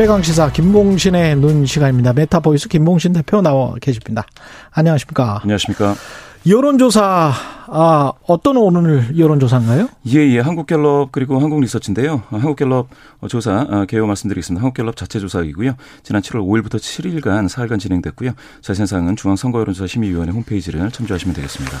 최강 시사 김봉신의 눈 시간입니다. 메타보이스 김봉신 대표 나와 계십니다. 안녕하십니까? 안녕하십니까? 여론조사 아, 어떤 오늘 여론조사인가요? 예, 예. 한국갤럽 그리고 한국리서치인데요. 한국갤럽 조사 아, 개요 말씀드리겠습니다. 한국갤럽 자체 조사이고요. 지난 7월 5일부터 7일간 사흘간 진행됐고요. 자세한 사항은 중앙선거여론조사 심의위원회 홈페이지를 참조하시면 되겠습니다.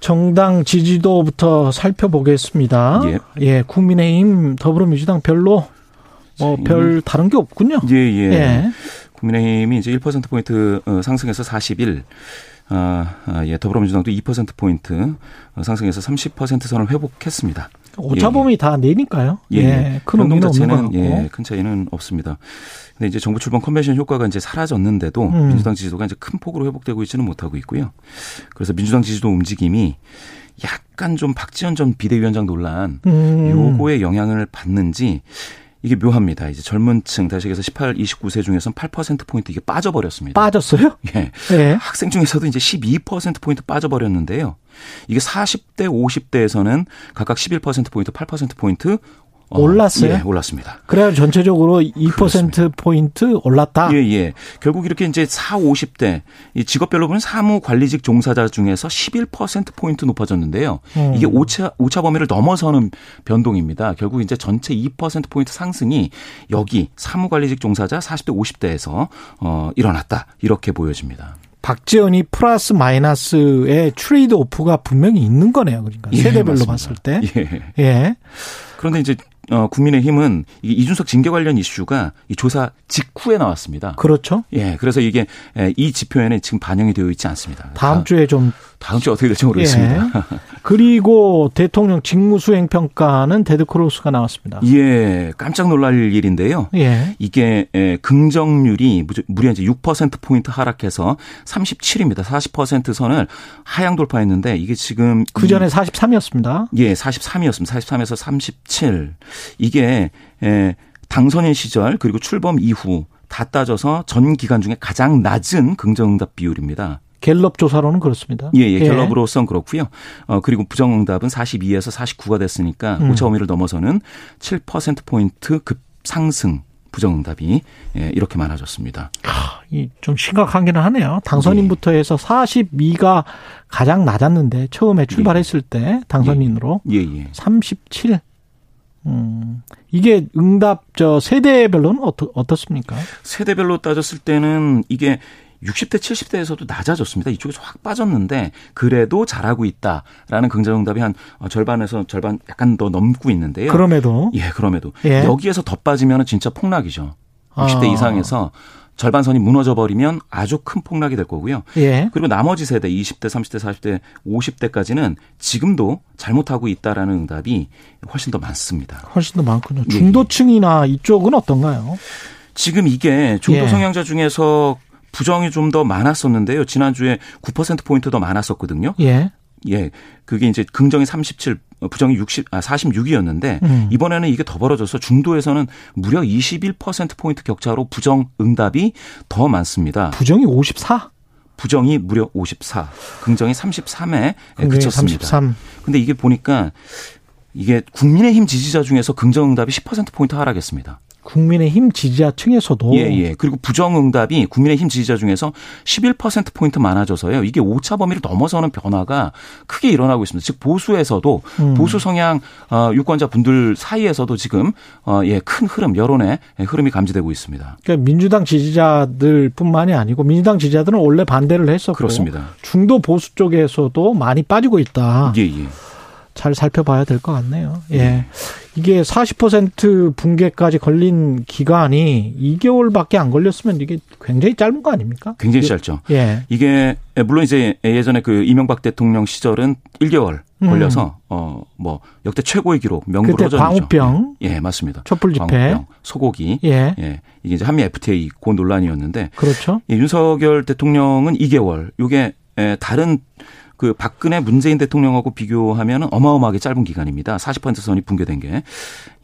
정당 지지도부터 살펴보겠습니다. 예. 예 국민의힘 더불어민주당 별로 뭐별 다른 게 없군요. 예, 예. 예. 국민의힘이 이제 1%포인트 어, 상승해서 41. 아, 아, 예, 더불어민주당도 2%포인트 상승해서 30% 선을 회복했습니다. 오차범위 예. 다 내니까요. 예, 예. 큰 변동 자체는 예, 큰 차이는 없습니다. 근데 이제 정부 출범 컨벤션 효과가 이제 사라졌는데도 음. 민주당 지지도가 이제 큰 폭으로 회복되고 있지는 못하고 있고요. 그래서 민주당 지지도 움직임이 약간 좀 박지원 전 비대위원장 논란 음. 요거에 영향을 받는지 이게 묘합니다. 이제 젊은 층, 다시 얘기해서 18, 29세 중에서는 8%포인트 이게 빠져버렸습니다. 빠졌어요? 예. 네. 학생 중에서도 이제 12%포인트 빠져버렸는데요. 이게 40대, 50대에서는 각각 11%포인트, 8%포인트, 어, 올랐어요? 예, 올랐습니다. 그래야 전체적으로 2% 포인트 올랐다. 예, 예. 결국 이렇게 이제 4, 50대 이 직업별로 보면 사무 관리직 종사자 중에서 11% 포인트 높아졌는데요. 음. 이게 오차 오차 범위를 넘어서는 변동입니다. 결국 이제 전체 2% 포인트 상승이 여기 사무 관리직 종사자 40대 50대에서 어 일어났다. 이렇게 보여집니다. 박지원이 플러스 마이너스의 trade-off가 분명히 있는 거네요. 그러니까 예, 세대별로 예, 봤을 때. 예. 예. 그런데 이제 어, 국민의힘은 이 이준석 징계 관련 이슈가 이 조사 직후에 나왔습니다. 그렇죠. 예, 그래서 이게 이 지표에는 지금 반영이 되어 있지 않습니다. 다음 주에 좀 다음 주에 어떻게 될지 모르겠습니다. 예. 그리고 대통령 직무수행 평가는 데드크로스가 나왔습니다. 예, 깜짝 놀랄 일인데요. 예. 이게 긍정률이 무려 이제 6% 포인트 하락해서 37입니다. 40% 선을 하향 돌파했는데 이게 지금 그 전에 43이었습니다. 예, 43이었습니다. 43에서 37. 이게 당선인 시절 그리고 출범 이후 다 따져서 전 기간 중에 가장 낮은 긍정응답 비율입니다. 갤럽 조사로는 그렇습니다. 예, 예, 갤럽으로선 그렇고요. 어, 그리고 부정응답은 42에서 49가 됐으니까 음. 오차 범위를 넘어서는 7%포인트 급 상승 부정응답이 예, 이렇게 많아졌습니다. 아, 좀 심각하기는 하네요. 당선인부터 해서 42가 가장 낮았는데 처음에 출발했을 때 당선인으로 예, 예. 37. 음, 이게 응답 저 세대별로는 어떻, 어떻습니까? 세대별로 따졌을 때는 이게 60대, 70대에서도 낮아졌습니다. 이쪽에서 확 빠졌는데 그래도 잘하고 있다라는 긍정응답이 한 절반에서 절반 약간 더 넘고 있는데요. 그럼에도 예, 그럼에도 예. 여기에서 더 빠지면 진짜 폭락이죠. 60대 아. 이상에서 절반선이 무너져 버리면 아주 큰 폭락이 될 거고요. 예. 그리고 나머지 세대 20대, 30대, 40대, 50대까지는 지금도 잘못하고 있다라는 응답이 훨씬 더 많습니다. 훨씬 더 많군요. 예. 중도층이나 이쪽은 어떤가요? 지금 이게 중도 예. 성향자 중에서 부정이 좀 더 많았었는데요. 지난주에 9%포인트 더 많았었거든요. 예. 예. 그게 이제 긍정이 37, 부정이 60, 아, 46이었는데 음. 이번에는 이게 더 벌어져서 중도에서는 무려 21% 포인트 격차로 부정 응답이 더 많습니다. 부정이 54? 부정이 무려 54, 긍정이 33에 그쳤습니다. 33. 근데 이게 보니까 이게 국민의힘 지지자 중에서 긍정 응답이 10% 포인트 하락했습니다. 국민의힘 지지자층에서도 예, 예. 그리고 부정응답이 국민의힘 지지자 중에서 11% 포인트 많아져서요. 이게 오차 범위를 넘어서는 변화가 크게 일어나고 있습니다. 즉 보수에서도 음. 보수 성향 어, 유권자 분들 사이에서도 지금 어, 예, 큰 흐름 여론의 흐름이 감지되고 있습니다. 그러니까 민주당 지지자들뿐만이 아니고 민주당 지지자들은 원래 반대를 했었고 그렇습니다. 중도 보수 쪽에서도 많이 빠지고 있다. 예, 예. 잘 살펴봐야 될 것 같네요. 예. 네. 이게 40% 붕괴까지 걸린 기간이 2개월밖에 안 걸렸으면 이게 굉장히 짧은 거 아닙니까? 굉장히 예. 짧죠. 예. 이게 물론 이제 예전에 그 이명박 대통령 시절은 1개월 걸려서 음. 어뭐 역대 최고의 기록 명불 허전이죠. 광우병. 예, 맞습니다. 촛불 집회. 광우병, 소고기. 예. 예. 이게 이제 한미 FTA 고 논란이었는데 그렇죠. 예, 윤석열 대통령은 2개월. 요게 다른 그 박근혜 문재인 대통령하고 비교하면 어마어마하게 짧은 기간입니다. 40% 선이 붕괴된 게.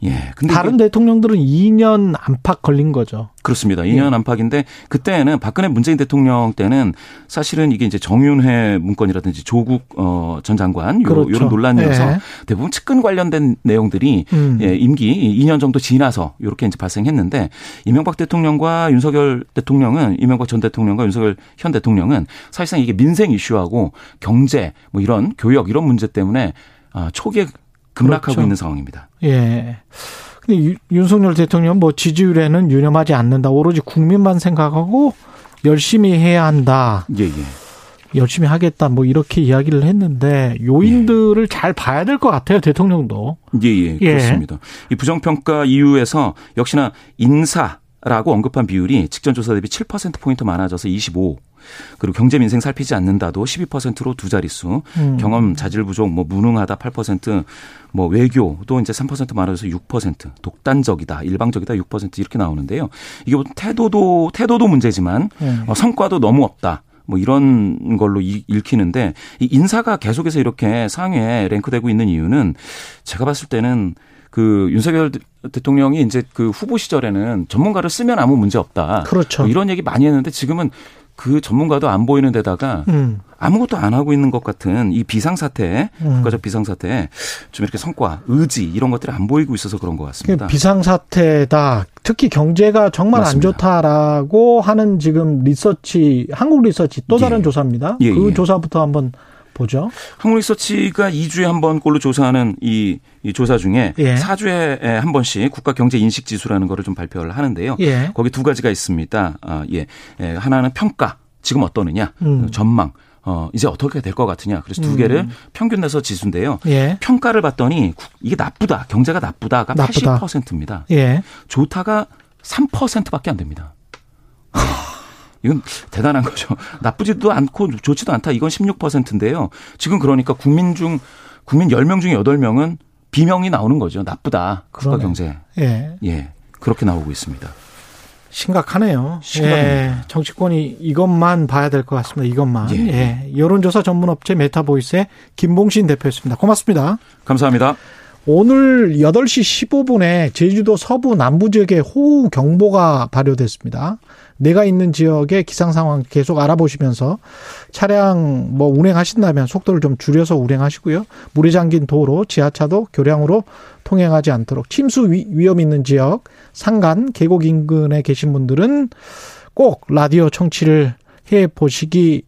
예. 근데 다른 대통령들은 2년 안팎 걸린 거죠. 그렇습니다. 2년 예. 안팎인데 그때는 박근혜 문재인 대통령 때는 사실은 이게 이제 정윤회 문건이라든지 조국 어, 전 장관 그렇죠. 요, 런 논란이어서 예. 대부분 측근 관련된 내용들이 음. 예, 임기 2년 정도 지나서 이렇게 이제 발생했는데 이명박 대통령과 윤석열 대통령은 이명박 전 대통령과 윤석열 현 대통령은 사실상 이게 민생 이슈하고 경제 뭐 이런 교역 이런 문제 때문에 아, 초기에 급락하고 그렇죠. 있는 상황입니다. 예. 근데 윤석열 대통령 뭐 지지율에는 유념하지 않는다. 오로지 국민만 생각하고 열심히 해야 한다. 예, 예. 열심히 하겠다. 뭐 이렇게 이야기를 했는데 요인들을 예. 잘 봐야 될 것 같아요. 대통령도. 예, 예. 예. 그렇습니다. 이 부정평가 이후에서 역시나 인사 라고 언급한 비율이 직전 조사 대비 7%포인트 많아져서 25. 그리고 경제 민생 살피지 않는다도 12%로 두 자릿수. 음. 경험 자질 부족 뭐 무능하다 8%뭐 외교도 이제 3% 많아져서 6% 독단적이다 일방적이다 6% 이렇게 나오는데요. 이게 뭐 태도도 태도도 문제지만 음. 어, 성과도 너무 없다. 뭐 이런 걸로 읽히는데 이 인사가 계속해서 이렇게 상위에 랭크되고 있는 이유는 제가 봤을 때는 그 윤석열 대통령이 이제 그 후보 시절에는 전문가를 쓰면 아무 문제 없다. 그렇죠. 뭐 이런 얘기 많이 했는데 지금은 그 전문가도 안 보이는 데다가 음. 아무것도 안 하고 있는 것 같은 이 비상사태, 음. 국가적 비상사태 좀 이렇게 성과, 의지 이런 것들이 안 보이고 있어서 그런 것 같습니다. 비상사태다. 특히 경제가 정말 맞습니다. 안 좋다라고 하는 지금 리서치, 한국 리서치 또 다른 예. 조사입니다. 예, 그 예. 조사부터 한번 보죠. 한국리서치가 2주에 한 번 꼴로 조사하는 이, 이 조사 중에 예. 4주에 한 번씩 국가 경제 인식 지수라는 거를 좀 발표를 하는데요. 예. 거기 두 가지가 있습니다. 아, 예. 예. 하나는 평가. 지금 어떠느냐. 음. 전망. 어, 이제 어떻게 될 것 같으냐. 그래서 두 음. 개를 음. 평균 내서 지수인데요. 예. 평가를 봤더니 이게 나쁘다. 경제가 나쁘다가 나쁘다. 80%입니다. 예. 좋다가 3%밖에 안 됩니다. 이건 대단한 거죠. 나쁘지도 않고 좋지도 않다. 이건 16%인데요. 지금 그러니까 국민 중 국민 10명 중에 8명은 비명이 나오는 거죠. 나쁘다. 국가 경제. 예. 예. 그렇게 나오고 있습니다. 심각하네요. 심각합니다. 예. 정치권이 이것만 봐야 될 것 같습니다. 이것만. 예. 예. 여론조사 전문업체 메타보이스의 김봉신 대표였습니다. 고맙습니다. 감사합니다. 오늘 8시 15분에 제주도 서부 남부 지역에 호우 경보가 발효됐습니다. 내가 있는 지역의 기상 상황 계속 알아보시면서 차량 뭐 운행하신다면 속도를 좀 줄여서 운행하시고요. 물에 잠긴 도로, 지하차도 교량으로 통행하지 않도록 침수 위험 있는 지역, 산간, 계곡 인근에 계신 분들은 꼭 라디오 청취를 해 보시기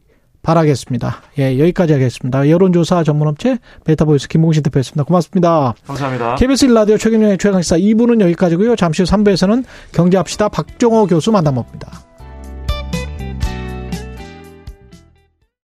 바라겠습니다. 예, 여기까지 하겠습니다. 여론조사 전문업체 메타보이스 김봉신 대표였습니다. 고맙습니다. 감사합니다. KBS 1라디오 최경영의 최강시사 2부는 여기까지고요. 잠시 후 3부에서는 경제합시다 박정호 교수 만나봅니다.